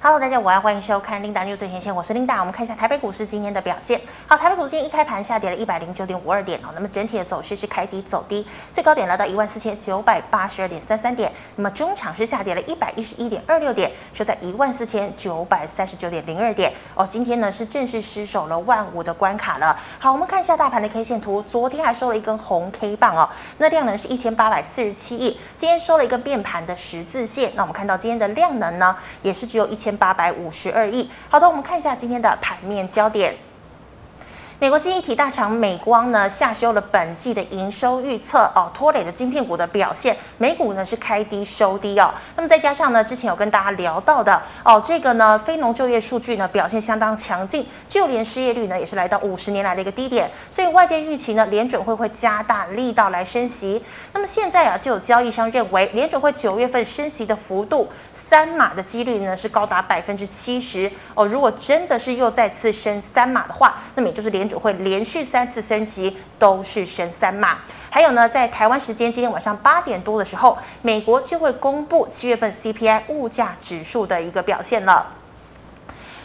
Hello，大家午安，欢迎收看 Linda News 最前线，我是 Linda。我们看一下台北股市今天的表现。好，台北股市今天一开盘下跌了一百零九点五二点哦，那么整体的走势是开低走低，最高点来到一万四千九百八十二点三三点，那么中场是下跌了一百一十一点二六点，收在一万四千九百三十九点零二点哦。今天呢是正式失守了万五的关卡了。好，我们看一下大盘的 K 线图，昨天还收了一根红 K 棒哦，那量能是一千八百四十七亿，今天收了一个变盘的十字线，那我们看到今天的量能呢也是只有一千八百五十。十二亿。好的，我们看一下今天的盘面焦点。美国记忆体大厂美光呢下修了本季的营收预测哦，拖累的晶片股的表现，美股呢是开低收低哦。那么再加上呢，之前有跟大家聊到的哦，这个呢非农就业数据呢表现相当强劲，就连失业率呢也是来到五十年来的一个低点，所以外界预期呢联准会会加大力道来升息。那么现在啊，就有交易商认为联准会九月份升息的幅度三码的几率呢是高达百分之七十哦。如果真的是又再次升三码的话，那么也就是联就会连续三次升级都是升三码，还有呢，在台湾时间今天晚上八点多的时候，美国就会公布七月份 CPI 物价指数的一个表现了。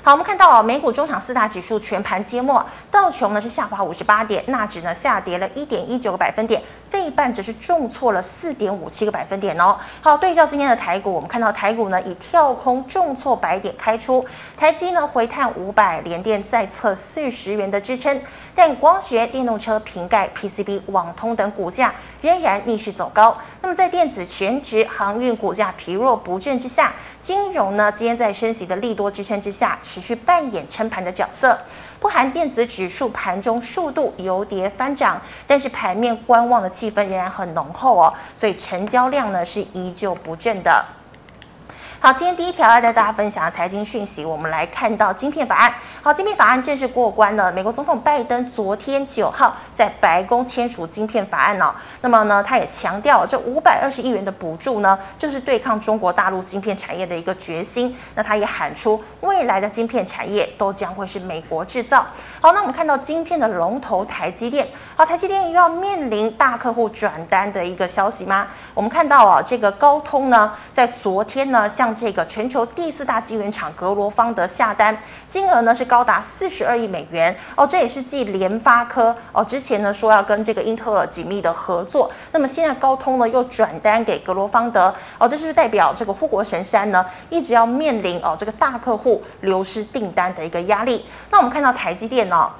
好，我们看到哦，美股中场四大指数全盘揭幕，道琼呢是下滑五十八点，纳指呢下跌了一点一九个百分点，费半则是重挫了四点五七个百分点哦。好，对照今天的台股，我们看到台股呢以跳空重挫百点开出，台积呢回探五百，连电再测四十元的支撑。但光学、电动车、瓶盖、PCB、网通等股价仍然逆势走高。那么在电子、全值、航运股价疲弱不振之下，金融呢今天在升息的利多支撑之下，持续扮演撑盘的角色。不含电子指数盘中数度由跌翻涨，但是盘面观望的气氛仍然很浓厚哦，所以成交量呢是依旧不振的。好，今天第一条要带大家分享的财经讯息，我们来看到晶片法案。好，晶片法案正式过关了。美国总统拜登昨天九号在白宫签署晶片法案哦。那么呢，他也强调这五百二十亿元的补助呢，就是对抗中国大陆晶片产业的一个决心。那他也喊出未来的晶片产业都将会是美国制造。好，那我们看到晶片的龙头台积电，好，台积电又要面临大客户转单的一个消息吗？我们看到啊，这个高通呢，在昨天呢，向这个全球第四大晶圆厂格罗方德下单，金额呢是高达四十二亿美元哦，这也是继联发科哦之前呢说要跟这个英特尔紧密的合作，那么现在高通呢又转单给格罗方德哦，这是不是代表这个护国神山呢一直要面临哦这个大客户流失订单的一个压力？那我们看到台积电呢？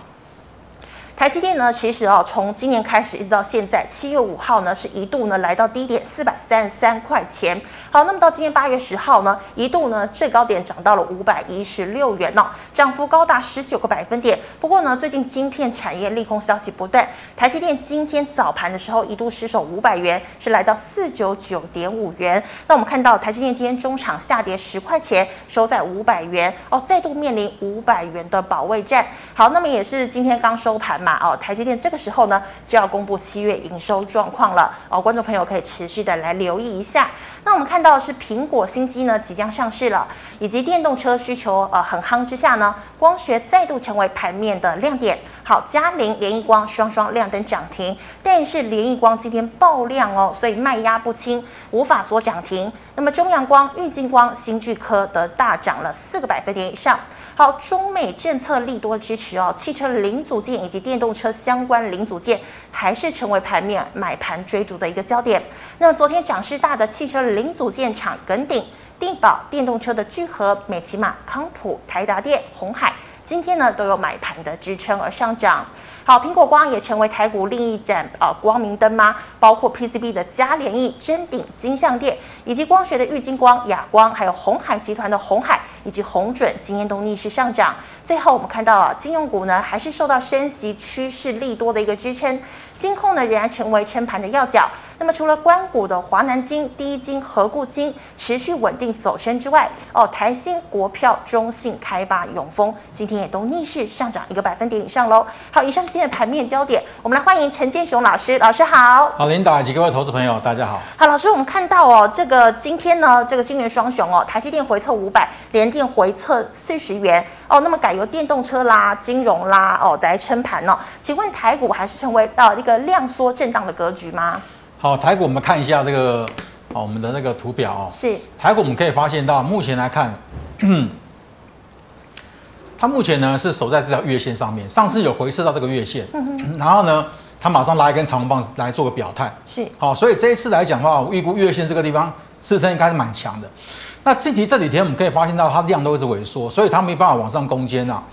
台积电呢，其实哦，从今年开始一直到现在，七月五号呢是一度呢来到低点四百三十三块钱。好，那么到今天八月十号呢，一度呢最高点涨到了五百一十六元哦，涨幅高达十九个百分点。不过呢，最近晶片产业利空消息不断，台积电今天早盘的时候一度失守五百元，是来到四九九点五元。那我们看到台积电今天中场下跌十块钱，收在五百元哦，再度面临五百元的保卫战。好，那么也是今天刚收盘。嘛哦，台积电这个时候呢就要公布七月营收状况了哦，观众朋友可以持续的来留意一下。那我们看到是苹果新机呢即将上市了，以及电动车需求呃很夯之下呢，光学再度成为盘面的亮点。好，嘉陵、联亿光双双亮灯涨停，但是联亿光今天爆量哦，所以卖压不轻，无法锁涨停。那么中阳光、玉晶光、新巨科的大涨了四个百分点以上。好，中美政策利多支持哦，汽车零组件以及电动车相关零组件还是成为盘面买盘追逐的一个焦点。那么昨天涨势大的汽车零组件厂耿鼎、定宝、电动车的聚合、美琪玛、康普、台达电、鸿海，今天呢都有买盘的支撑而上涨。好，苹果光也成为台股另一盏呃光明灯吗？包括 PCB 的嘉联益、臻鼎、金相店，以及光学的玉晶光、亚光，还有红海集团的红海以及红准，今天都逆势上涨。最后我们看到啊，金融股呢还是受到升息趋势利多的一个支撑，金控呢仍然成为撑盘的要角。那么除了关谷的华南金、第一金、和固金持续稳定走升之外，哦，台新、国票、中信、开发、永丰今天也都逆势上涨一个百分点以上喽。好，以上是今天的盘面焦点，我们来欢迎陈建雄老师，老师好。好，领导以及各位投资朋友，大家好。好，老师，我们看到哦，这个今天呢，这个金元双雄哦，台积电回测五百，联电回测四十元哦，那么改由电动车啦、金融啦哦来撑盘哦，请问台股还是成为呃一个量缩震荡的格局吗？好，台股我们看一下这个，好，我们的那个图表哦。是。台股我们可以发现到，目前来看，它目前呢是守在这条月线上面，上次有回撤到这个月线，嗯、然后呢，它马上拉一根长红棒来做个表态，是好，所以这一次来讲的话，我预估月线这个地方支撑应该是蛮强的。那近期这几天我们可以发现到它量都一直萎缩，所以它没办法往上攻坚啊。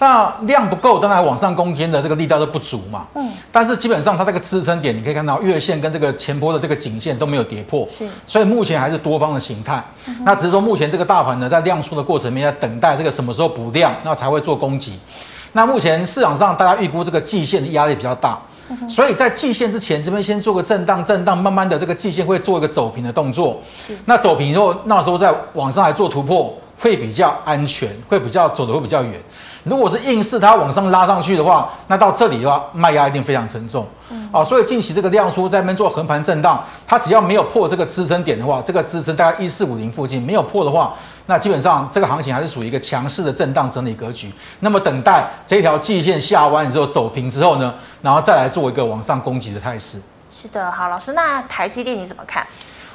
那量不够，当然往上攻坚的这个力道都不足嘛。嗯。但是基本上它这个支撑点，你可以看到月线跟这个前波的这个颈线都没有跌破。是。所以目前还是多方的形态。嗯。那只是说目前这个大盘呢，在量缩的过程里面，在等待这个什么时候补量，那才会做攻击。那目前市场上大家预估这个季线的压力比较大，嗯。所以在季线之前，这边先做个震荡，震荡，慢慢的这个季线会做一个走平的动作。是。那走平之后，那时候再往上来做突破，会比较安全，会比较走的会比较远。如果是硬是它往上拉上去的话，那到这里的话，卖压一定非常沉重。嗯，啊，所以近期这个量缩在那边做横盘震荡，它只要没有破这个支撑点的话，这个支撑大概一四五零附近没有破的话，那基本上这个行情还是属于一个强势的震荡整理格局。那么等待这条季线下弯之后走平之后呢，然后再来做一个往上攻击的态势。是的，好，老师，那台积电你怎么看？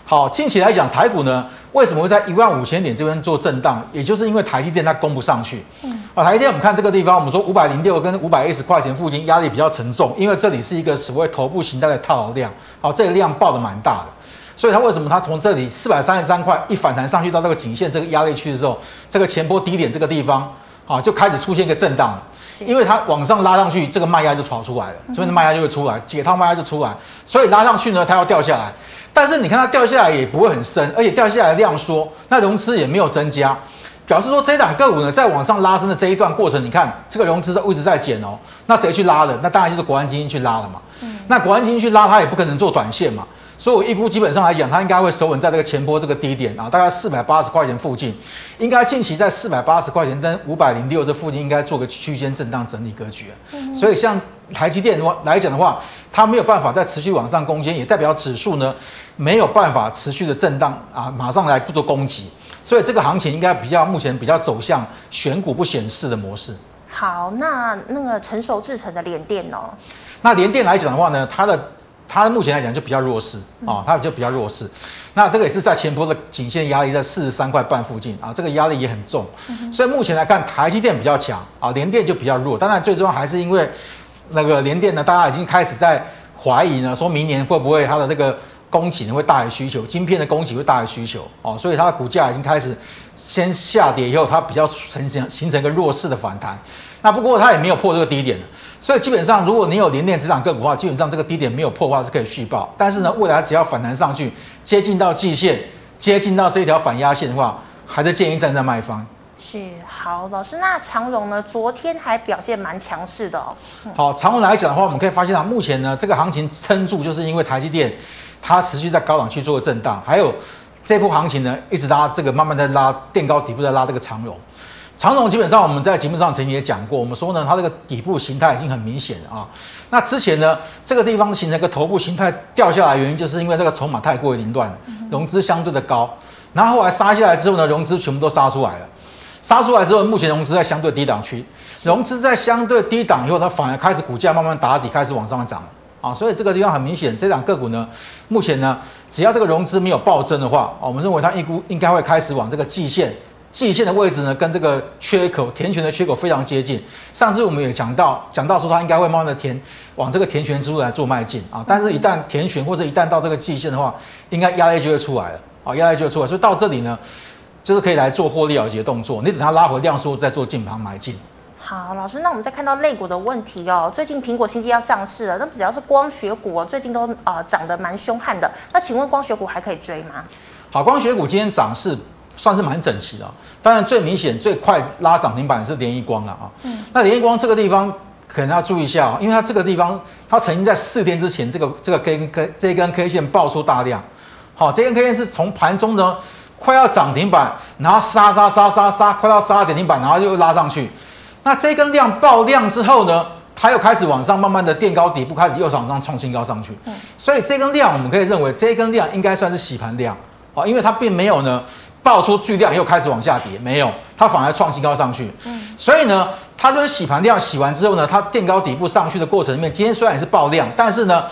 好，近期来讲，台股呢为什么会在一万五千点这边做震荡？也就是因为台积电它攻不上去。嗯，啊，台积电我们看这个地方，我们说五百零六跟五百一十块钱附近压力比较沉重，因为这里是一个所谓头部形态的套牢量。好，这个量爆的蛮大的，所以它为什么它从这里四百三十三块一反弹上去到这个颈线这个压力区的时候，这个前波低点这个地方啊就开始出现一个震荡了，因为它往上拉上去，这个卖压就跑出来了，这边的卖压就会出来，解套卖压就出来，所以拉上去呢，它要掉下来。但是你看它掉下来也不会很深，而且掉下来的量缩，那融资也没有增加，表示说这档个股呢在往上拉升的这一段过程，你看这个融资都一直在减哦。那谁去拉的？那当然就是国安基金去拉了嘛。嗯。那国安基金去拉，它也不可能做短线嘛。所以我预估基本上来讲，它应该会守稳在这个前波这个低点啊，大概四百八十块钱附近，应该近期在四百八十块钱跟五百零六这附近应该做个区间震荡整理格局。嗯。所以像台积电的话来讲的话，它没有办法再持续往上攻坚，也代表指数呢。没有办法持续的震荡啊，马上来做攻击，所以这个行情应该比较目前比较走向选股不选市的模式。好，那那个成熟制成的联电哦，那联电来讲的话呢，它的它目前来讲就比较弱势啊，它就比较弱势。那这个也是在前波的颈线压力在四十三块半附近啊，这个压力也很重。所以目前来看，台积电比较强啊，联电就比较弱。当然，最重要还是因为那个联电呢，大家已经开始在怀疑呢，说明年会不会它的这个。供给呢会大于需求，晶片的供给会大于需求哦，所以它的股价已经开始先下跌，以后它比较呈现形成一个弱势的反弹。那不过它也没有破这个低点，所以基本上如果你有联电这档个股的话，基本上这个低点没有破的话是可以续报。但是呢，未来只要反弹上去，接近到季线，接近到这条反压线的话，还是建议站在卖方。是好，老师，那长荣呢？昨天还表现蛮强势的哦。好，长荣来讲的话，我们可以发现啊，目前呢这个行情撑住，就是因为台积电。它持续在高档去做震荡，还有这波行情呢，一直拉这个慢慢在拉垫高底部，在拉这个长荣。长荣基本上我们在节目上曾经也讲过，我们说呢，它这个底部形态已经很明显了啊。那之前呢，这个地方形成一个头部形态掉下来，原因就是因为这个筹码太过于凌乱，融资相对的高。然后后来杀下来之后呢，融资全部都杀出来了。杀出来之后，目前融资在相对低档区，融资在相对低档以后，它反而开始股价慢慢打底，开始往上涨。啊，所以这个地方很明显，这档个股呢，目前呢，只要这个融资没有暴增的话，我们认为它预估应该会开始往这个季线，季线的位置呢，跟这个缺口填权的缺口非常接近。上次我们也讲到，讲到说它应该会慢慢的填往这个填权之路来做迈进啊，但是一旦填权或者一旦到这个季线的话，应该压力就会出来了啊，压力就会出来，所以到这里呢，就是可以来做获利了结的动作，你等它拉回量缩再做进盘买进。好，老师，那我们再看到类股的问题哦。最近苹果新机要上市了，那么只要是光学股哦，最近都呃涨得蛮凶悍的。那请问光学股还可以追吗？好，光学股今天涨势算是蛮整齐的。当然，最明显、最快拉涨停板是联一光了啊。嗯。那联一光这个地方可能要注意一下，因为它这个地方它曾经在四天之前，这个这个 K K 这一根 K 线爆出大量。好，这根 K 线是从盘中呢快要涨停板，然后杀杀杀杀杀，快到杀跌停板，然后又拉上去。那这根量爆量之后呢，它又开始往上慢慢的垫高底部，开始又往上创新高上去。嗯，所以这根量我们可以认为，这根量应该算是洗盘量，啊，因为它并没有呢爆出巨量又开始往下跌，没有，它反而创新高上去。嗯，所以呢，它这边洗盘量洗完之后呢，它垫高底部上去的过程里面，今天虽然也是爆量，但是呢，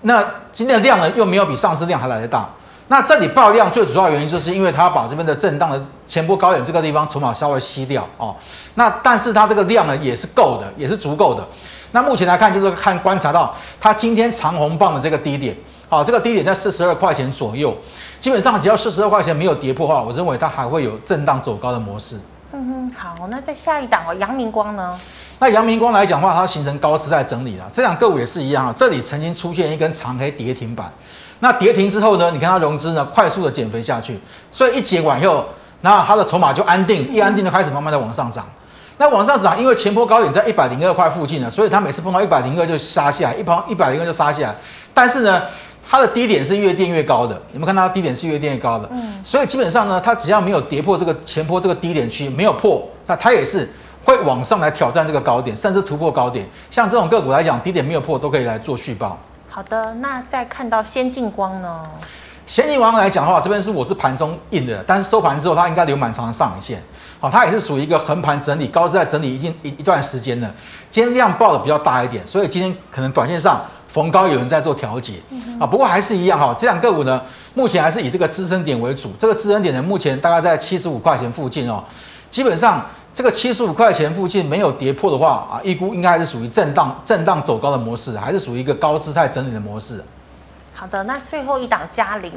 那今天的量呢又没有比上次量还来得大。那这里爆量最主要原因就是因为它把这边的震荡的前波高点这个地方筹码稍微吸掉哦。那但是它这个量呢也是够的，也是足够的。那目前来看就是看观察到它今天长红棒的这个低点，好，这个低点在四十二块钱左右。基本上只要四十二块钱没有跌破的话，我认为它还会有震荡走高的模式。嗯哼，好，那在下一档哦，阳明光呢？那阳明光来讲的话，它形成高姿态整理了。这两个股也是一样啊，这里曾经出现一根长黑跌停板。那跌停之后呢，你看它融资呢快速的减肥下去，所以一结完以后，那它的筹码就安定，一安定就开始慢慢的往上涨。那往上涨，因为前波高点在一百零二块附近呢，所以它每次碰到一百零二就杀下来，一碰一百零二就杀下来。但是呢，它的低点是越垫越高的，有没有看到它低点是越垫越高的？嗯，所以基本上呢，它只要没有跌破这个前坡这个低点区，没有破，那它也是。会往上来挑战这个高点，甚至突破高点。像这种个股来讲，低点没有破，都可以来做续报。好的，那再看到先进光呢？先进光来讲的话，这边是我是盘中印的，但是收盘之后它应该留蛮长的上影线。好，它也是属于一个横盘整理，高姿态整理已经一一段时间了。今天量爆的比较大一点，所以今天可能短线上逢高有人在做调节。啊，不过还是一样哈，这两个股呢，目前还是以这个支撑点为主。这个支撑点呢，目前大概在七十五块钱附近哦，基本上。这个七十五块钱附近没有跌破的话啊，预估应该还是属于震荡、震荡走高的模式，还是属于一个高姿态整理的模式。好的，那最后一档嘉玲，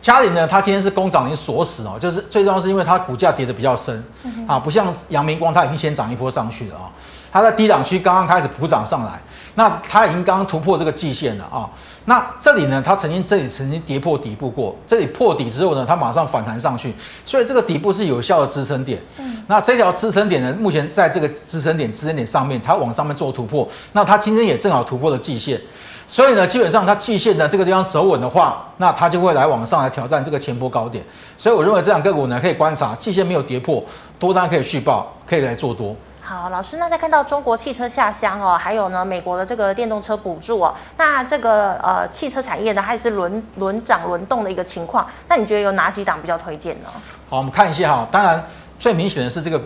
嘉玲呢，它今天是攻涨停锁死哦，就是最重要是因为它股价跌得比较深啊，不像阳明光，它已经先涨一波上去了啊，它在低档区刚刚开始普涨上来。那它已经刚刚突破这个季线了啊，那这里呢，它曾经这里曾经跌破底部过，这里破底之后呢，它马上反弹上去，所以这个底部是有效的支撑点。嗯，那这条支撑点呢，目前在这个支撑点支撑点上面，它往上面做突破，那它今天也正好突破了季线，所以呢，基本上它季线呢这个地方走稳的话，那它就会来往上来挑战这个前波高点，所以我认为这两个股呢可以观察，季线没有跌破，多单可以续报，可以来做多。好，老师，那在看到中国汽车下乡哦，还有呢，美国的这个电动车补助哦，那这个呃汽车产业呢，还是轮轮涨轮动的一个情况。那你觉得有哪几档比较推荐呢？好，我们看一下哈，当然最明显的是这个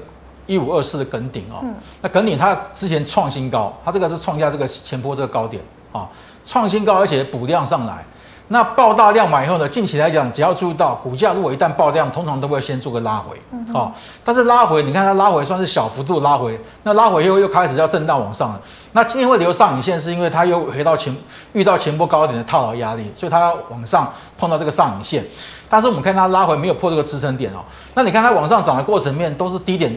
一五二四的耿鼎哦，嗯、那耿鼎它之前创新高，它这个是创下这个前波这个高点啊，创新高而且补量上来。那爆大量买以后呢，近期来讲，只要注意到股价如果一旦爆量，通常都会先做个拉回，嗯，哦，但是拉回，你看它拉回算是小幅度拉回，那拉回又又开始要震荡往上了。那今天会留上影线，是因为它又回到前遇到前波高点的套牢压力，所以它要往上碰到这个上影线。但是我们看它拉回没有破这个支撑点哦，那你看它往上涨的过程面都是低点。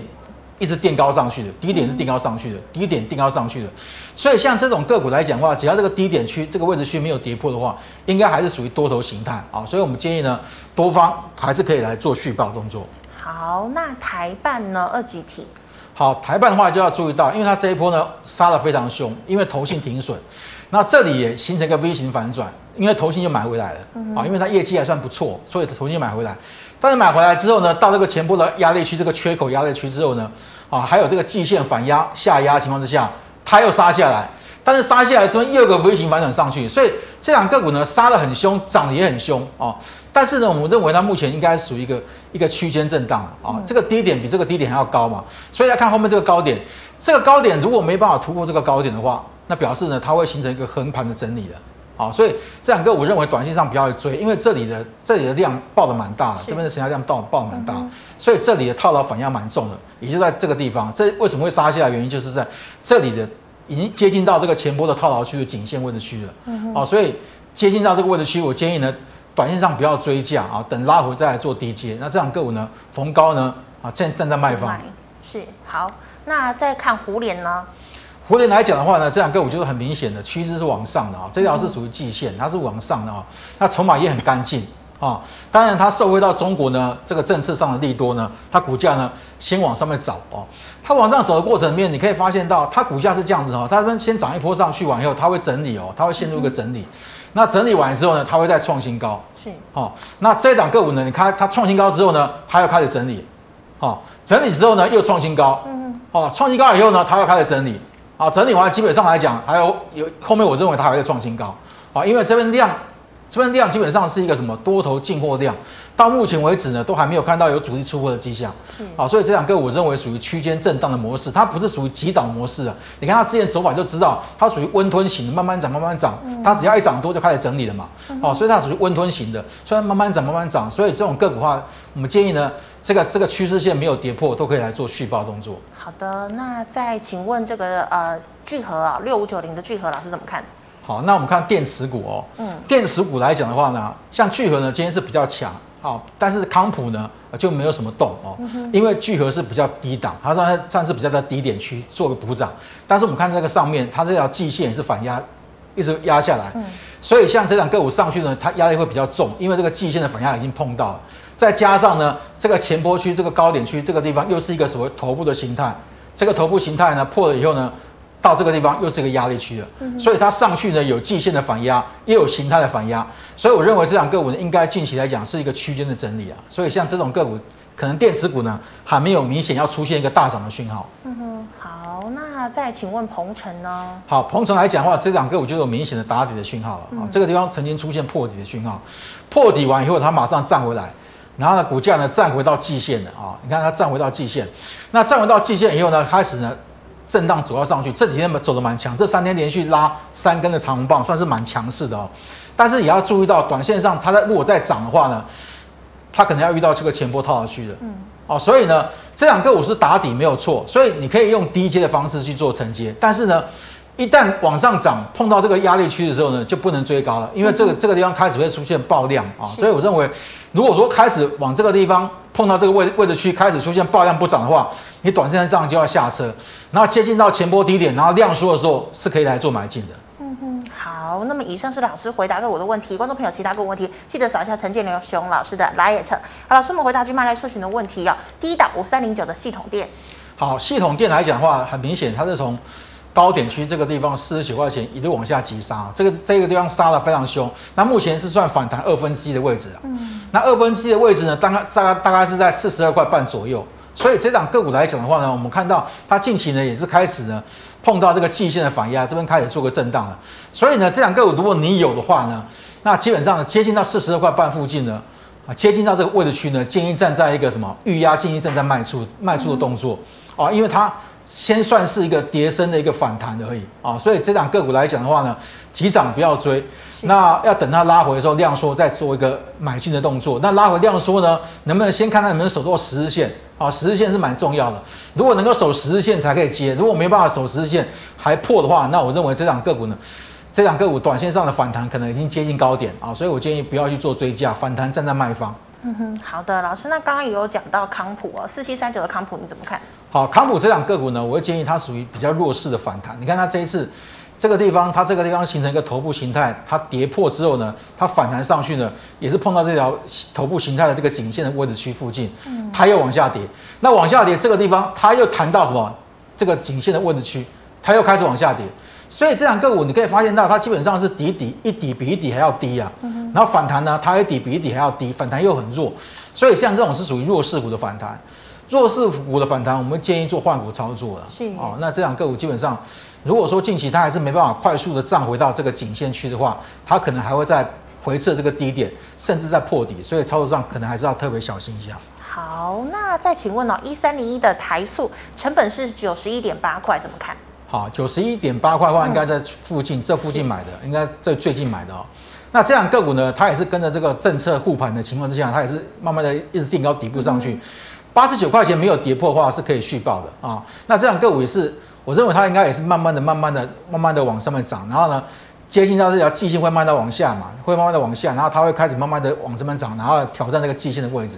一直垫高上去的，低点是垫高上去的，低点垫高上去的，所以像这种个股来讲的话，只要这个低点区这个位置区没有跌破的话，应该还是属于多头形态啊，所以我们建议呢，多方还是可以来做续报动作。好，那台办呢？二级体。好，台办的话就要注意到，因为它这一波呢杀的非常凶，因为投信停损，那这里也形成一个 V 型反转，因为投信就买回来了啊，因为它业绩还算不错，所以投信买回来。但是买回来之后呢，到这个前波的压力区，这个缺口压力区之后呢，啊，还有这个季线反压下压情况之下，它又杀下来。但是杀下来之后又有个 V 型反转上去，所以这两个股呢杀得很凶，涨得也很凶啊。但是呢，我们认为它目前应该属于一个一个区间震荡啊，这个低点比这个低点还要高嘛，所以要看后面这个高点，这个高点如果没办法突破这个高点的话，那表示呢它会形成一个横盘的整理的。好，所以这两个我认为短线上不要追，因为这里的这里的量爆的蛮大的，这边的成交量爆爆蛮大，所以这里的套牢反压蛮重的，也就在这个地方。这为什么会杀下来？原因就是在这里的已经接近到这个前波的套牢区的颈线位置区了。嗯好，所以接近到这个位置区，我建议呢，短线上不要追价啊，等拉回再来做低接。那这样个股呢，逢高呢啊，现在站在卖方。是好，那再看胡连呢？胡连来讲的话呢，这两个我觉得很明显的趋势是往上的啊，这条是属于季线，它是往上的啊，那筹码也很干净啊。当然，它受惠到中国呢这个政策上的利多呢，它股价呢先往上面走哦。它往上走的过程里面，你可以发现到它股价是这样子哈，它们先涨一波上去完以后，它会整理哦，它会陷入一个整理。那整理完之后呢，它会再创新高。是哦，那这档个股呢，你看它创新高之后呢，它又开始整理，哦，整理之后呢又创新高，嗯，哦，创新高以后呢，它又开始整理。啊，整理完基本上来讲，还有有后面，我认为它还在创新高啊，因为这边量这边量基本上是一个什么多头进货量，到目前为止呢，都还没有看到有主力出货的迹象。是，啊，所以这两个我认为属于区间震荡的模式，它不是属于急涨模式啊。你看它之前走法就知道，它属于温吞型的，慢慢涨，慢慢涨。它只要一涨多就开始整理了嘛。哦，所以它属于温吞型的，虽然慢慢涨，慢慢涨。所以这种个股的话，我们建议呢，这个这个趋势线没有跌破，都可以来做续报动作。好的，那再请问这个呃聚合啊，六五九零的聚合老师怎么看？好，那我们看电池股哦。嗯，电池股来讲的话呢，像聚合呢，今天是比较强，好，但是康普呢就没有什么动哦，因为聚合是比较低档，它算算是比较在低点区做个补涨。但是我们看这个上面，它这条季线是反压，一直压下来，所以像这两个股上去呢，它压力会比较重，因为这个季线的反压已经碰到了，再加上呢，这个前波区这个高点区这个地方又是一个所谓头部的形态，这个头部形态呢破了以后呢。到这个地方又是一个压力区了，所以它上去呢有季线的反压，也有形态的反压，所以我认为这两个股呢应该近期来讲是一个区间的整理啊。所以像这种个股，可能电子股呢还没有明显要出现一个大涨的讯号。嗯哼，好，那再请问鹏程呢？好，鹏程来讲的话，这两个股就有明显的打底的讯号了啊。这个地方曾经出现破底的讯号，破底完以后它马上站回来，然后呢股价呢站回到季线了啊。你看它站回到季线，那站回到季线以后呢，开始呢。震荡主要上去，这几天走的蛮强，这三天连续拉三根的长红棒，算是蛮强势的哦。但是也要注意到，短线上它在如果再涨的话呢，它可能要遇到这个前波套牢区的，嗯，哦，所以呢，这两个我是打底没有错，所以你可以用低阶的方式去做承接，但是呢，一旦往上涨碰到这个压力区的时候呢，就不能追高了，因为这个这个地方开始会出现爆量啊，所以我认为，如果说开始往这个地方碰到这个位位置区开始出现爆量不涨的话，你短线上就要下车。然后接近到前波低点，然后量缩的时候是可以来做买进的。嗯哼，好，那么以上是老师回答过我的问题，观众朋友其他个问题记得扫一下陈建龙熊老师的 LINE。好，老师，我们回答君麦来社群的问题啊。第一档五三零九的系统店，好，系统店来讲的话，很明显它是从高点区这个地方四十九块钱一路往下急杀，这个这个地方杀的非常凶。那目前是算反弹二分之一的位置啊。嗯，那二分之一的位置呢，大概大概大概是在四十二块半左右。所以这档个股来讲的话呢，我们看到它近期呢也是开始呢碰到这个季线的反压，这边开始做个震荡了。所以呢，这档个股如果你有的话呢，那基本上呢接近到四十二块半附近呢，啊接近到这个位置区呢，建议站在一个什么预压，建议站在卖出卖出的动作啊，因为它先算是一个跌升的一个反弹而已啊。所以这档个股来讲的话呢，急涨不要追。那要等它拉回的时候量缩，再做一个买进的动作。那拉回量缩呢，能不能先看看能不能守住十日线？啊，十日线是蛮重要的。如果能够守十日线才可以接，如果没办法守十日线还破的话，那我认为这档个股呢，这档个股短线上的反弹可能已经接近高点啊，所以我建议不要去做追加，反弹站在卖方。嗯哼，好的，老师，那刚刚也有讲到康普哦，四七三九的康普你怎么看？好，康普这档个股呢，我会建议它属于比较弱势的反弹。你看它这一次。这个地方，它这个地方形成一个头部形态，它跌破之后呢，它反弹上去呢，也是碰到这条头部形态的这个颈线的位置区附近，它又往下跌。那往下跌这个地方，它又弹到什么？这个颈线的位置区，它又开始往下跌。所以这两个股你可以发现到，它基本上是底底一底比一底还要低啊。然后反弹呢，它一底比一底还要低，反弹又很弱。所以像这种是属于弱势股的反弹。弱势股的反弹，我们建议做换股操作了。是哦，那这两个股基本上。如果说近期它还是没办法快速的站回到这个颈线区的话，它可能还会再回撤这个低点，甚至在破底，所以操作上可能还是要特别小心一下。好，那再请问哦，一三零一的台塑成本是九十一点八块，怎么看？好，九十一点八块的话，应该在附近、嗯、这附近买的，应该在最近买的哦。那这两个股呢，它也是跟着这个政策护盘的情况之下，它也是慢慢的一直定高底部上去，八十九块钱没有跌破的话是可以续报的啊。那这样个股也是。我认为它应该也是慢慢的、慢慢的、慢慢的往上面涨，然后呢，接近到这条季线会慢慢的往下嘛，会慢慢的往下，然后它会开始慢慢的往这边涨，然后挑战这个季线的位置。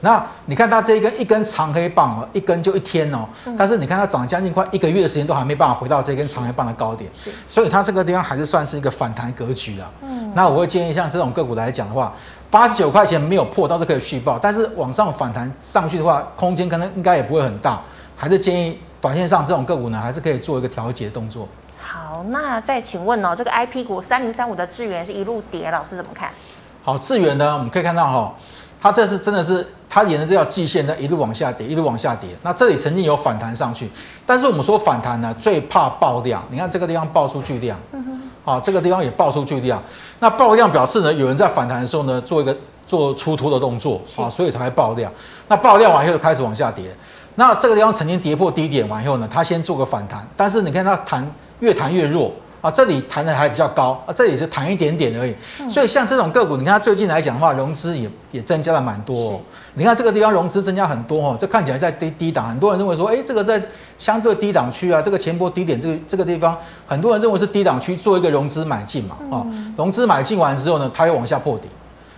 那你看它这一根一根长黑棒哦，一根就一天哦，但是你看它涨了将近快一个月的时间都还没办法回到这根长黑棒的高点，所以它这个地方还是算是一个反弹格局啊。嗯，那我会建议像这种个股来讲的话，八十九块钱没有破，倒是可以续报，但是往上反弹上去的话，空间可能应该也不会很大，还是建议。短线上这种个股呢，还是可以做一个调节动作。好，那再请问哦，这个 I P 股三零三五的智源是一路跌，老师怎么看？好，智源呢，我们可以看到哈、哦，它这是真的是它沿着这条季线呢一路往下跌，一路往下跌。那这里曾经有反弹上去，但是我们说反弹呢，最怕爆量。你看这个地方爆出巨量，嗯哼，好，这个地方也爆出巨量，那爆量表示呢，有人在反弹的时候呢，做一个做出脱的动作啊，所以才会爆量。那爆量完以后就开始往下跌，那这个地方曾经跌破低点完以后呢，它先做个反弹，但是你看它弹越弹越弱。啊，这里弹的还比较高啊，这里是弹一点点而已。所以像这种个股，你看它最近来讲的话，融资也也增加了蛮多哦。你看这个地方融资增加很多哦，这看起来在低低档，很多人认为说，哎，这个在相对低档区啊，这个前波低点这个这个地方，很多人认为是低档区，做一个融资买进嘛，啊，融资买进完之后呢，它又往下破底。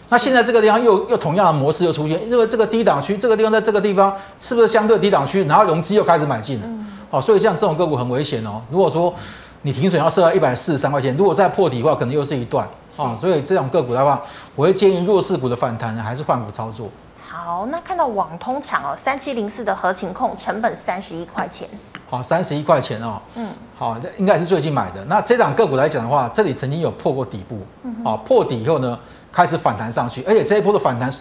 那现在这个地方又又同样的模式又出现，因为这个低档区，这个地方在这个地方是不是相对低档区？然后融资又开始买进了，哦，所以像这种个股很危险哦。如果说你停损要设到一百四十三块钱，如果再破底的话，可能又是一段啊。所以这种个股的话，我会建议弱势股的反弹呢，还是换股操作。好，那看到网通厂哦，三七零四的合情控成本三十一块钱。好，三十一块钱哦。嗯。好，这应该是最近买的。那这档个股来讲的话，这里曾经有破过底部，啊，破底以后呢，开始反弹上去，而且这一波的反弹，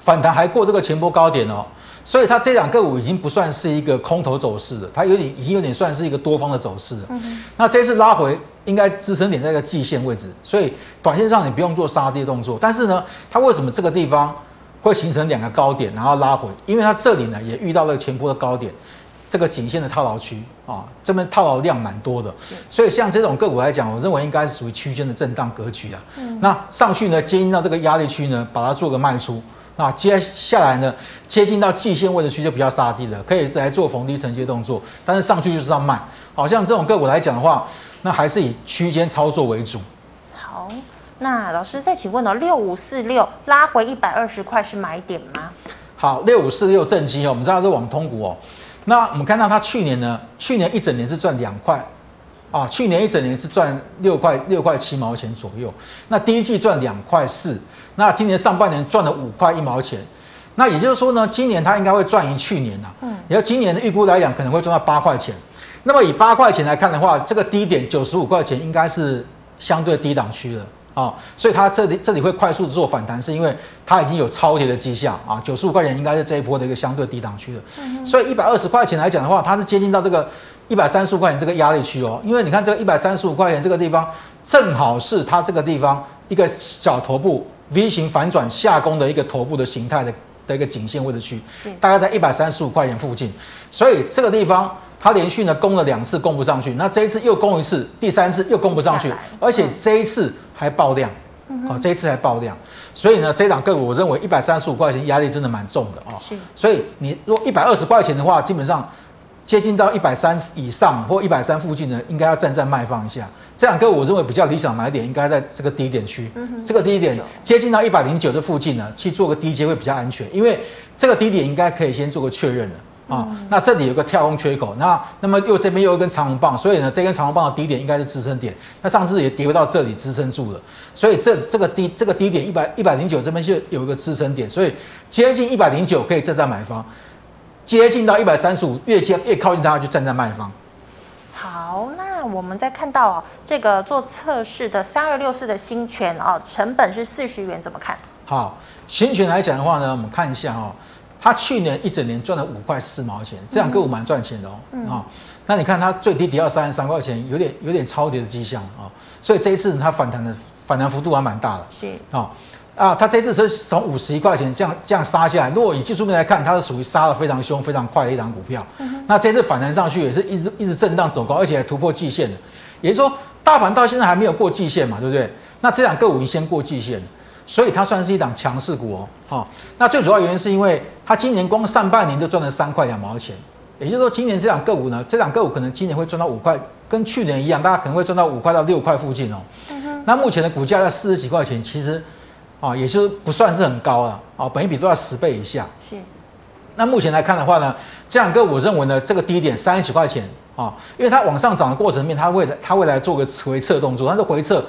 反弹还过这个前波高点哦。所以它这两个股已经不算是一个空头走势了，它有点已经有点算是一个多方的走势了。嗯、那这次拉回应该支撑点在一个季线位置，所以短线上你不用做杀跌动作。但是呢，它为什么这个地方会形成两个高点，然后拉回？因为它这里呢也遇到了前波的高点，这个颈线的套牢区啊，这边套牢量蛮多的。所以像这种个股来讲，我认为应该是属于区间的震荡格局啊。嗯、那上去呢接近到这个压力区呢，把它做个卖出。那接下来呢，接近到季线位置区就比较杀低了，可以再来做逢低承接动作，但是上去就是要慢。好像这种个股来讲的话，那还是以区间操作为主。好，那老师再请问哦，六五四六拉回一百二十块是买点吗？好，六五四六正机哦，我们知道是网通股哦。那我们看到它去年呢，去年一整年是赚两块啊，去年一整年是赚六块六块七毛钱左右。那第一季赚两块四。那今年上半年赚了五块一毛钱，那也就是说呢，今年它应该会赚赢去年呐。嗯。然后今年的预估来讲，可能会赚到八块钱。那么以八块钱来看的话，这个低点九十五块钱应该是相对低档区了啊。所以它这里这里会快速的做反弹，是因为它已经有超跌的迹象啊。九十五块钱应该是这一波的一个相对低档区了。嗯。所以一百二十块钱来讲的话，它是接近到这个一百三十五块钱这个压力区哦。因为你看这个一百三十五块钱这个地方，正好是它这个地方一个小头部。V 型反转下攻的一个头部的形态的的一个颈线位置区，是大概在一百三十五块钱附近，所以这个地方它连续呢攻了两次攻不上去，那这一次又攻一次，第三次又攻不上去，而且这一次还爆量，好，这一次还爆量，所以呢这档个股我认为一百三十五块钱压力真的蛮重的啊，是，所以你如果一百二十块钱的话，基本上。接近到一百三以上或一百三附近呢，应该要站在卖方一下。这两个我认为比较理想买点，应该在这个低点区。这个低点接近到一百零九的附近呢，去做个低接会比较安全，因为这个低点应该可以先做个确认了啊。嗯、那这里有个跳空缺口，那那么又这边又有一根长红棒，所以呢，这根长红棒的低点应该是支撑点。那上次也跌回到这里支撑住了，所以这这个低这个低点一百一百零九这边就有一个支撑点，所以接近一百零九可以站在买方。接近到一百三十五，越接越靠近它，就站在卖方。好，那我们再看到哦，这个做测试的三二六四的新权哦，成本是四十元，怎么看？好，新权来讲的话呢，我们看一下哦，它去年一整年赚了五块四毛钱，这样个股蛮赚钱的哦。嗯。哦，那你看它最低跌到三十三块钱，有点有点超跌的迹象啊，所以这一次它反弹的反弹幅度还蛮大的。是啊。啊，它这次是从五十一块钱这样这样杀下来。如果以技术面来看，它是属于杀的非常凶、非常快的一档股票。嗯、那这次反弹上去也是一直一直震荡走高，而且还突破季线的。也就是说，大盘到现在还没有过季线嘛，对不对？那这两个股已经先过季线，所以它算是一档强势股哦。哦，那最主要原因是因为它今年光上半年就赚了三块两毛钱。也就是说，今年这两个股呢，这两个股可能今年会赚到五块，跟去年一样，大家可能会赚到五块到六块附近哦。嗯、那目前的股价在四十几块钱，其实。啊，也就是不算是很高了啊，本一比都要十倍以下。是。那目前来看的话呢，这两个我认为呢，这个低点三十几块钱啊，因为它往上涨的过程面，它会它会来做个回撤动作，但是回撤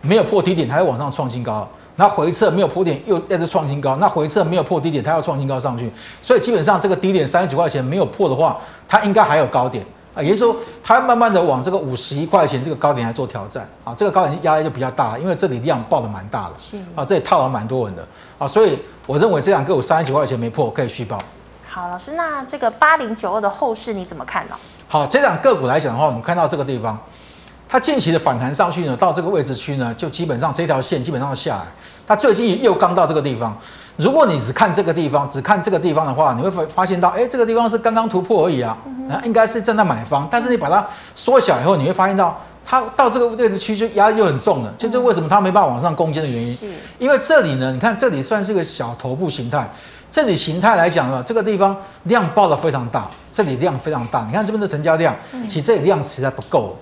没有破低点，它会往上创新高。那回撤没有破点，又又是创新高。那回撤没有破低点，它要创新高上去。所以基本上这个低点三十几块钱没有破的话，它应该还有高点。啊，也就是说，它慢慢的往这个五十一块钱这个高点来做挑战啊，这个高点压力就比较大，因为这里量爆的蛮大的，是啊，这里套牢蛮多人的啊，所以我认为这两个股三十九块钱没破，可以续报。好，老师，那这个八零九二的后市你怎么看呢？好，这两个股来讲的话，我们看到这个地方，它近期的反弹上去呢，到这个位置区呢，就基本上这条线基本上要下来。它最近又刚到这个地方。如果你只看这个地方，只看这个地方的话，你会发发现到，哎，这个地方是刚刚突破而已啊，那应该是正在买方。但是你把它缩小以后，你会发现到，它到这个位置区就压力就很重了。这就为什么它没办法往上攻坚的原因。因为这里呢，你看这里算是一个小头部形态。这里形态来讲呢，这个地方量爆的非常大，这里量非常大。你看这边的成交量，其实这里量实在不够。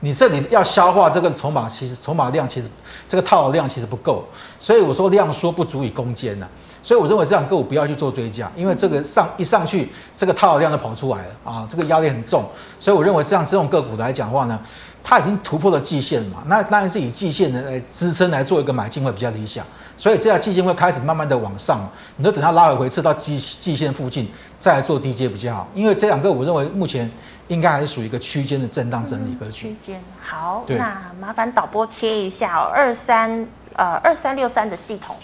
你这里要消化这个筹码，其实筹码量其实这个套牢量其实不够，所以我说量缩不足以攻坚呢。所以我认为这样个股不要去做追加，因为这个上一上去，这个套量就跑出来了啊，这个压力很重。所以我认为像这种个股来讲的话呢，它已经突破了季线嘛，那当然是以季线的来支撑来做一个买进会比较理想。所以这条季线会开始慢慢的往上，你就等它拉回回撤到季季线附近再来做低接比较好。因为这两个我认为目前应该还是属于一个区间的震荡整理格局。区间好，那麻烦导播切一下哦，二三呃二三六三的系统。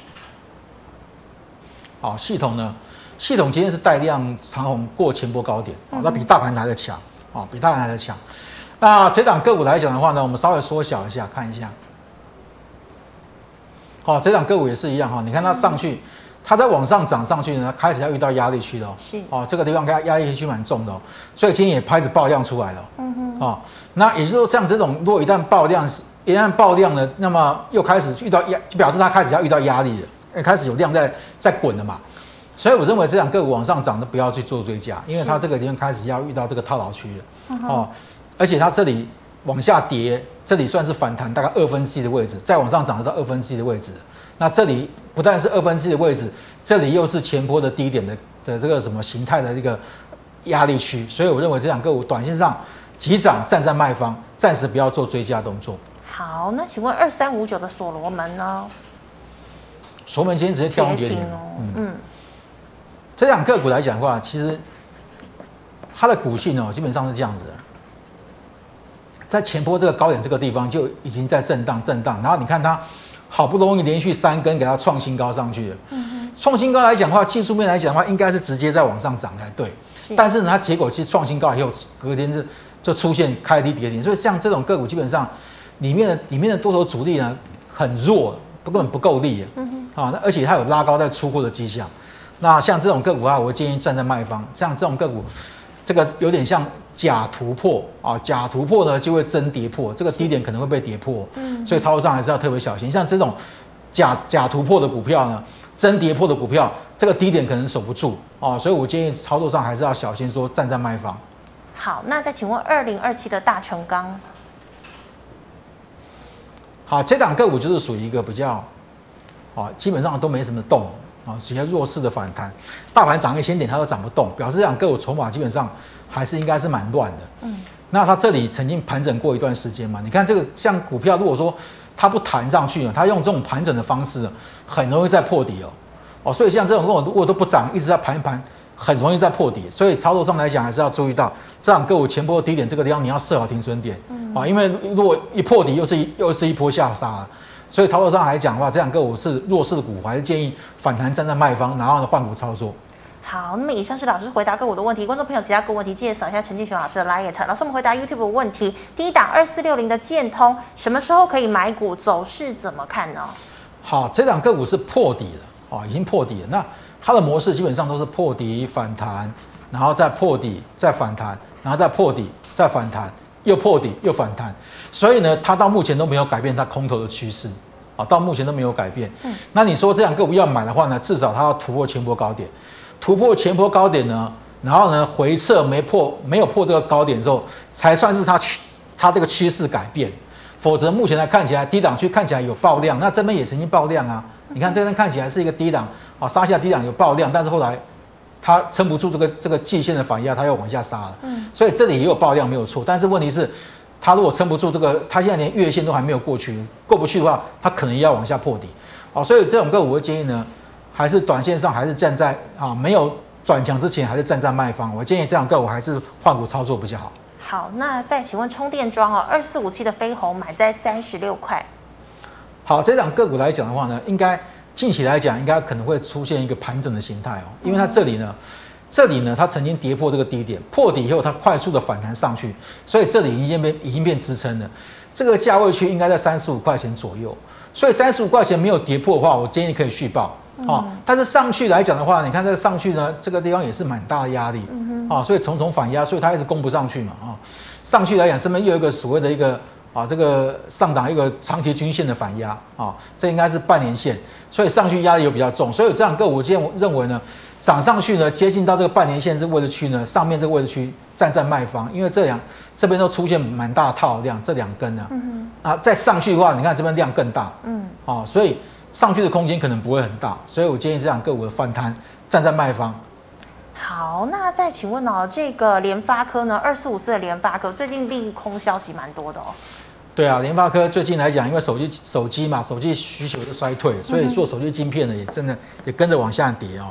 好，系统呢，系统今天是带量长红过前波高点，啊，那比大盘来的强，啊，比大盘来的强。那这档个股来讲的话呢，我们稍微缩小一下看一下。好，这档个股也是一样哈，你看它上去，它在往上涨上去呢，开始要遇到压力区了。是哦，这个地方压压力区蛮重的，所以今天也开始爆量出来了。嗯哼。哦，那也就是说，像这种如果一旦爆量，一旦爆量了，那么又开始遇到压，就表示它开始要遇到压力了，开始有量在在滚了嘛。所以我认为这两个股往上涨的不要去做追加，因为它这个地方开始要遇到这个套牢区了。哦，而且它这里。往下跌，这里算是反弹，大概二分之一的位置，再往上涨到二分之一的位置。那这里不但是二分之一的位置，这里又是前波的低点的的这个什么形态的一个压力区，所以我认为这两个股短线上急涨站在卖方，暂时不要做追加动作。好，那请问二三五九的所罗门呢？所罗门今天直接跳空跌停哦。嗯嗯，这两个股来讲的话，其实它的股性哦，基本上是这样子的。在前波这个高点这个地方就已经在震荡震荡，然后你看它好不容易连续三根给它创新高上去了。嗯，创新高来讲的话，技术面来讲的话，应该是直接在往上涨才对。但是呢，它结果是创新高以后，隔天就就出现开低跌停，所以像这种个股基本上里面的里面的多头主力呢很弱，不根本不够力。嗯哼。啊，那而且它有拉高在出货的迹象。那像这种个股啊，我会建议站在卖方。像这种个股，这个有点像。假突破啊，假突破呢就会真跌破，这个低点可能会被跌破，嗯，所以操作上还是要特别小心。像这种假假突破的股票呢，真跌破的股票，这个低点可能守不住啊，所以我建议操作上还是要小心，说站在卖方。好，那再请问二零二七的大成钢，好，这档个股就是属于一个比较啊，基本上都没什么动啊，属于弱势的反弹，大盘涨一千点它都涨不动，表示这档个股筹码基本上。还是应该是蛮乱的，嗯，那它这里曾经盘整过一段时间嘛？你看这个像股票，如果说它不弹上去呢，它用这种盘整的方式，很容易再破底哦，哦，所以像这种如果如果都不涨，一直在盘一盘，很容易再破底。所以操作上来讲，还是要注意到这样个股前波低点这个地方，你要设好停损点，嗯，啊，因为如果一破底，又是一又是一波下杀了。所以操作上来讲的话，这两个股是弱势的股，还是建议反弹站在卖方，然后呢换股操作。好，那么以上是老师回答个股的问题，观众朋友其他个问题记得扫一下陈进雄老师的 LINE。老师，我们回答 YouTube 的问题，第一档二四六零的建通，什么时候可以买股？走势怎么看呢？好，这两个股是破底了，啊，已经破底了。那它的模式基本上都是破底反弹，然后再破底再反弹，然后再破底再反弹，又破底又反弹。所以呢，它到目前都没有改变它空头的趋势，啊，到目前都没有改变。嗯，那你说这两个股要买的话呢，至少它要突破前波高点。突破前波高点呢，然后呢回撤没破，没有破这个高点之后，才算是它趋它这个趋势改变。否则目前来看起来，低档区看起来有爆量，那这边也曾经爆量啊。你看这边看起来是一个低档啊，杀下低档有爆量，但是后来它撑不住这个这个季线的反压，它要往下杀了。嗯，所以这里也有爆量没有错，但是问题是，它如果撑不住这个，它现在连月线都还没有过去，过不去的话，它可能要往下破底。哦，所以这种个股我会建议呢。还是短线上还是站在啊没有转强之前，还是站在卖方。我建议这样个股还是换股操作比较好。好，那再请问充电桩哦，二四五七的飞鸿买在三十六块。好，这档个股来讲的话呢，应该近期来讲应该可能会出现一个盘整的形态哦，因为它这里呢，这里呢，它曾经跌破这个低点，破底以后它快速的反弹上去，所以这里已经变已经变支撑了。这个价位区应该在三十五块钱左右，所以三十五块钱没有跌破的话，我建议可以续报啊。但是上去来讲的话，你看这个上去呢，这个地方也是蛮大的压力啊，所以重重反压，所以它一直攻不上去嘛啊。上去来讲，这边又有一个所谓的一个啊，这个上档一个长期均线的反压啊，这应该是半年线，所以上去压力又比较重，所以这样个我今天认为呢。涨上去呢，接近到这个半年线这个位置区呢，上面这个位置区站在卖方，因为这两这边都出现蛮大的套量，这两根呢，嗯哼，啊，再上去的话，你看这边量更大，嗯，啊，所以上去的空间可能不会很大，所以我建议这两个股的反弹站在卖方。好，那再请问哦，这个联发科呢，二四五四的联发科最近利空消息蛮多的哦。对啊，联发科最近来讲，因为手机手机嘛，手机需求的衰退，所以做手机晶片呢也真的也跟着往下跌哦。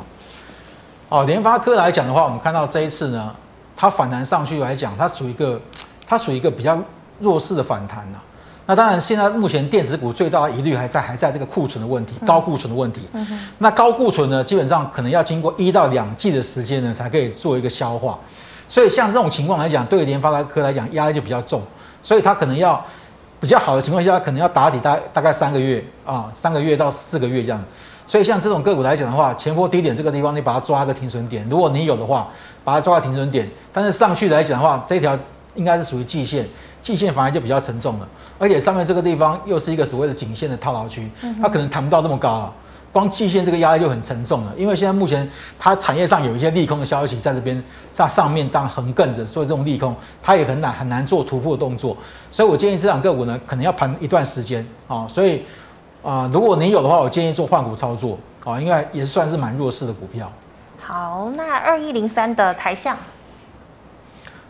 哦，联发科来讲的话，我们看到这一次呢，它反弹上去来讲，它属于一个，它属于一个比较弱势的反弹呐。那当然，现在目前电子股最大的疑虑还在还在这个库存的问题，高库存的问题。那高库存呢，基本上可能要经过一到两季的时间呢，才可以做一个消化。所以像这种情况来讲，对于联发科来讲，压力就比较重。所以它可能要比较好的情况下，可能要打底大大概三个月啊，三个月到四个月这样。所以像这种个股来讲的话，前波低点这个地方，你把它抓个停损点。如果你有的话，把它抓个停损点。但是上去来讲的话，这条应该是属于季线，季线反而就比较沉重了。而且上面这个地方又是一个所谓的颈线的套牢区，它可能弹不到那么高啊。光季线这个压力就很沉重了。因为现在目前它产业上有一些利空的消息在这边在上面当横亘着，所以这种利空它也很难很难做突破动作。所以我建议这档个股呢，可能要盘一段时间啊。所以。啊，如果你有的话，我建议做换股操作啊，应该也算是蛮弱势的股票。好，那二一零三的台象，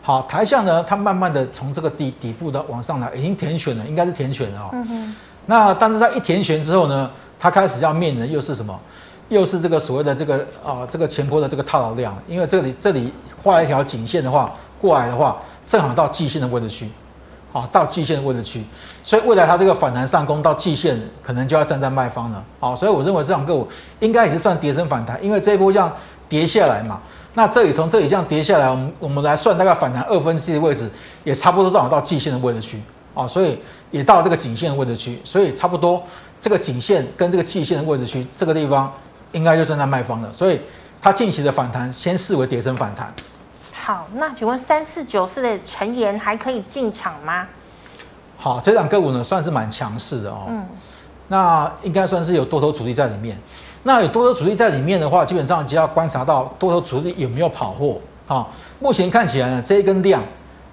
好，台象呢，它慢慢的从这个底底部的往上来，已经填权了，应该是填权了哦。嗯哼。那但是它一填权之后呢，它开始要面临的又是什么？又是这个所谓的这个啊，这个前波的这个套牢量，因为这里这里画一条颈线的话，过来的话，正好到季线的位置区。好，到季线的位置区，所以未来它这个反弹上攻到季线，可能就要站在卖方了。好，所以我认为这档个股应该也是算跌升反弹，因为这一波这样跌下来嘛，那这里从这里这样跌下来，我们我们来算大概反弹二分之一的位置，也差不多到到季线的位置区。啊，所以也到这个颈线的位置区，所以差不多这个颈线跟这个季线的位置区这个地方，应该就正在卖方了。所以它近期的反弹先视为跌升反弹。好，那请问三四九四的陈岩还可以进场吗？好，这档个股呢算是蛮强势的哦。嗯，那应该算是有多头主力在里面。那有多头主力在里面的话，基本上就要观察到多头主力有没有跑货。好，目前看起来呢，这一根量，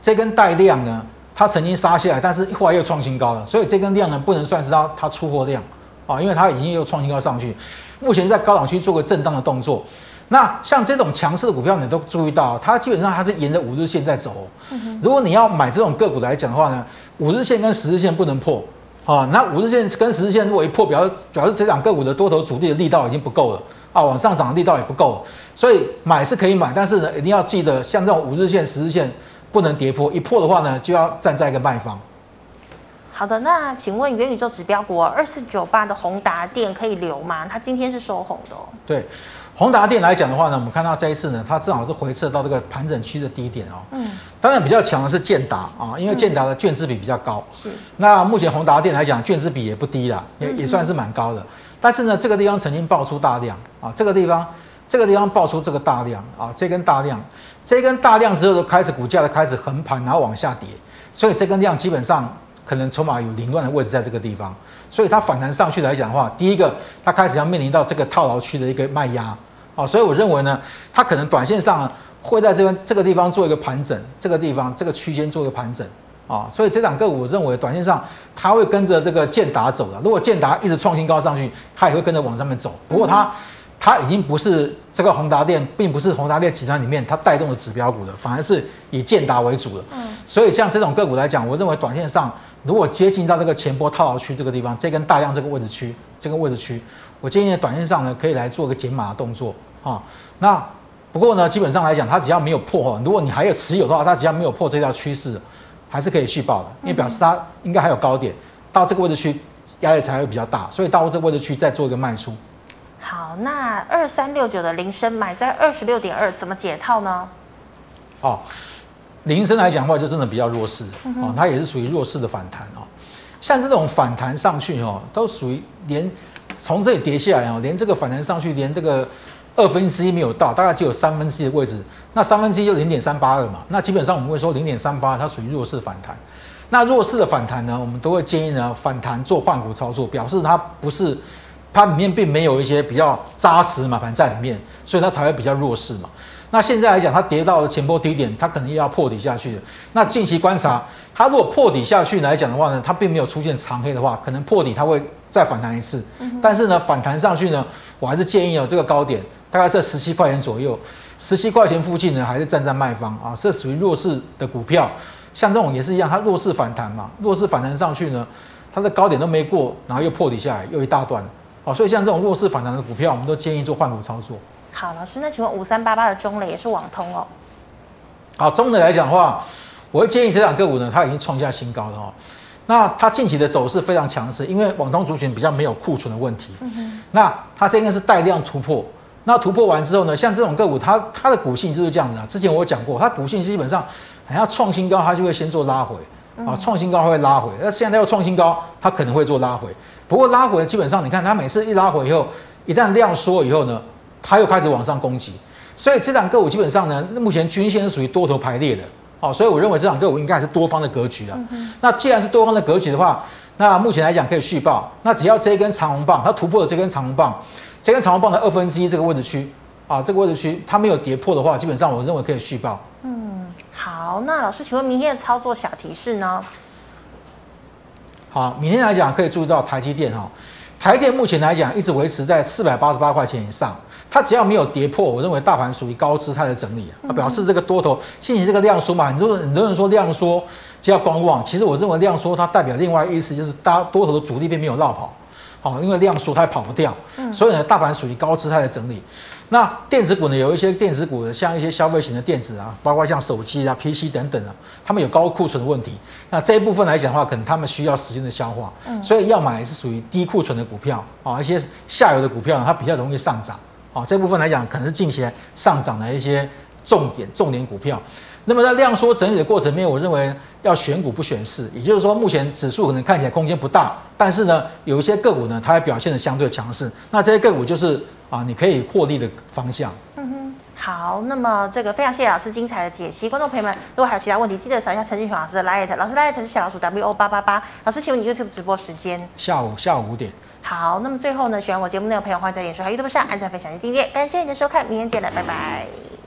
这根带量呢，它曾经杀下来，但是后来又创新高了，所以这根量呢不能算是它它出货量啊，因为它已经又创新高上去，目前在高档区做个震荡的动作。那像这种强势的股票，你都注意到，它基本上它是沿着五日线在走。如果你要买这种个股来讲的话呢，五日线跟十日线不能破啊。那五日线跟十日线如果一破，表示表示这两个股的多头主力的力道已经不够了啊，往上涨的力道也不够了。所以买是可以买，但是呢，一定要记得，像这种五日线、十日线不能跌破，一破的话呢，就要站在一个卖方。好的，那请问元宇宙指标股二四九八的宏达电可以留吗？它今天是收红的哦。对。宏达电来讲的话呢，我们看到这一次呢，它正好是回撤到这个盘整区的低点哦。嗯。当然比较强的是建达啊，因为建达的券资比比较高。是。那目前宏达电来讲，券资比也不低啦，也也算是蛮高的。但是呢，这个地方曾经爆出大量啊，这个地方这个地方爆出这个大量啊，这根大量，这根大量之后就开始股价的开始横盘，然后往下跌，所以这根量基本上可能筹码有凌乱的位置在这个地方，所以它反弹上去来讲的话，第一个它开始要面临到这个套牢区的一个卖压。啊，所以我认为呢，它可能短线上会在这边这个地方做一个盘整，这个地方这个区间做一个盘整啊，所以这档个股我认为短线上它会跟着这个建达走的。如果建达一直创新高上去，它也会跟着往上面走。不过它它已经不是这个宏达电，并不是宏达电集团里面它带动的指标股的，反而是以建达为主的。嗯，所以像这种个股来讲，我认为短线上如果接近到这个前波套牢区这个地方，这根大量这个位置区，这个位置区，我建议短线上呢可以来做个减码的动作。啊，那不过呢，基本上来讲，它只要没有破哈，如果你还有持有的话，它只要没有破这条趋势，还是可以续报的，因为表示它应该还有高点，到这个位置区压力才会比较大，所以到这个位置区再做一个卖出。好，那二三六九的铃声买在二十六点二，怎么解套呢？哦，铃声来讲的话，就真的比较弱势、嗯、哦，它也是属于弱势的反弹哦。像这种反弹上去哦，都属于连从这里跌下来哦，连这个反弹上去，连这个二分之一没有到，大概只有三分之一的位置。那三分之一就零点三八二嘛，那基本上我们会说零点三八，它属于弱势反弹。那弱势的反弹呢，我们都会建议呢，反弹做换股操作，表示它不是。它里面并没有一些比较扎实的买盘在里面，所以它才会比较弱势嘛。那现在来讲，它跌到了前波低点，它可能又要破底下去了。那近期观察，它如果破底下去来讲的话呢，它并没有出现长黑的话，可能破底它会再反弹一次。但是呢，反弹上去呢，我还是建议有这个高点，大概在十七块钱左右，十七块钱附近呢，还是站在卖方啊。这属于弱势的股票，像这种也是一样，它弱势反弹嘛，弱势反弹上去呢，它的高点都没过，然后又破底下来，又一大段。好，所以像这种弱势反弹的股票，我们都建议做换股操作。好，老师，那请问五三八八的中磊也是网通哦。好，中磊来讲的话，我会建议这档个股呢，它已经创下新高了哦。那它近期的走势非常强势，因为网通族群比较没有库存的问题。嗯哼。那它这应该是带量突破。那突破完之后呢，像这种个股，它它的股性就是这样子啊。之前我讲过，它股性基本上，还要创新高，它就会先做拉回。啊，创新高会拉回。那现在要创新高，它可能会做拉回。不过拉回基本上，你看它每次一拉回以后，一旦量缩以后呢，它又开始往上攻击，所以这档个股基本上呢，目前均线是属于多头排列的，好，所以我认为这档个股应该还是多方的格局啊。那既然是多方的格局的话，那目前来讲可以续报。那只要这一根长红棒，它突破了这根长红棒，这根长红棒的二分之一这个位置区啊，这个位置区它没有跌破的话，基本上我认为可以续报。嗯，好，那老师，请问明天的操作小提示呢？好，明天来讲可以注意到台积电哈，台电目前来讲一直维持在四百八十八块钱以上，它只要没有跌破，我认为大盘属于高姿态的整理啊，表示这个多头，信息这个量缩嘛，很多人很多人说量缩就要观望，其实我认为量缩它代表另外意思就是大多头的主力并没有绕跑，好，因为量缩它也跑不掉，所以呢大盘属于高姿态的整理。那电子股呢，有一些电子股的，像一些消费型的电子啊，包括像手机啊、PC 等等啊，他们有高库存的问题。那这一部分来讲的话，可能他们需要时间的消化，嗯，所以要买是属于低库存的股票啊，一些下游的股票呢，它比较容易上涨啊。这部分来讲，可能是近期来上涨的一些重点重点股票。那么在量缩整理的过程面，我认为要选股不选市，也就是说，目前指数可能看起来空间不大，但是呢，有一些个股呢，它还表现的相对强势。那这些个股就是。啊，你可以获利的方向。嗯哼，好，那么这个非常谢谢老师精彩的解析，观众朋友们，如果还有其他问题，记得扫一下陈俊雄老师的 LINE，老师 LINE 是小老鼠 W O 八八八。老师，请问你 YouTube 直播时间？下午下午五点。好，那么最后呢，喜欢我节目内容的朋友，欢迎在脸书和 YouTube 上按赞、分享及订阅，感谢你的收看，明天见了，拜拜。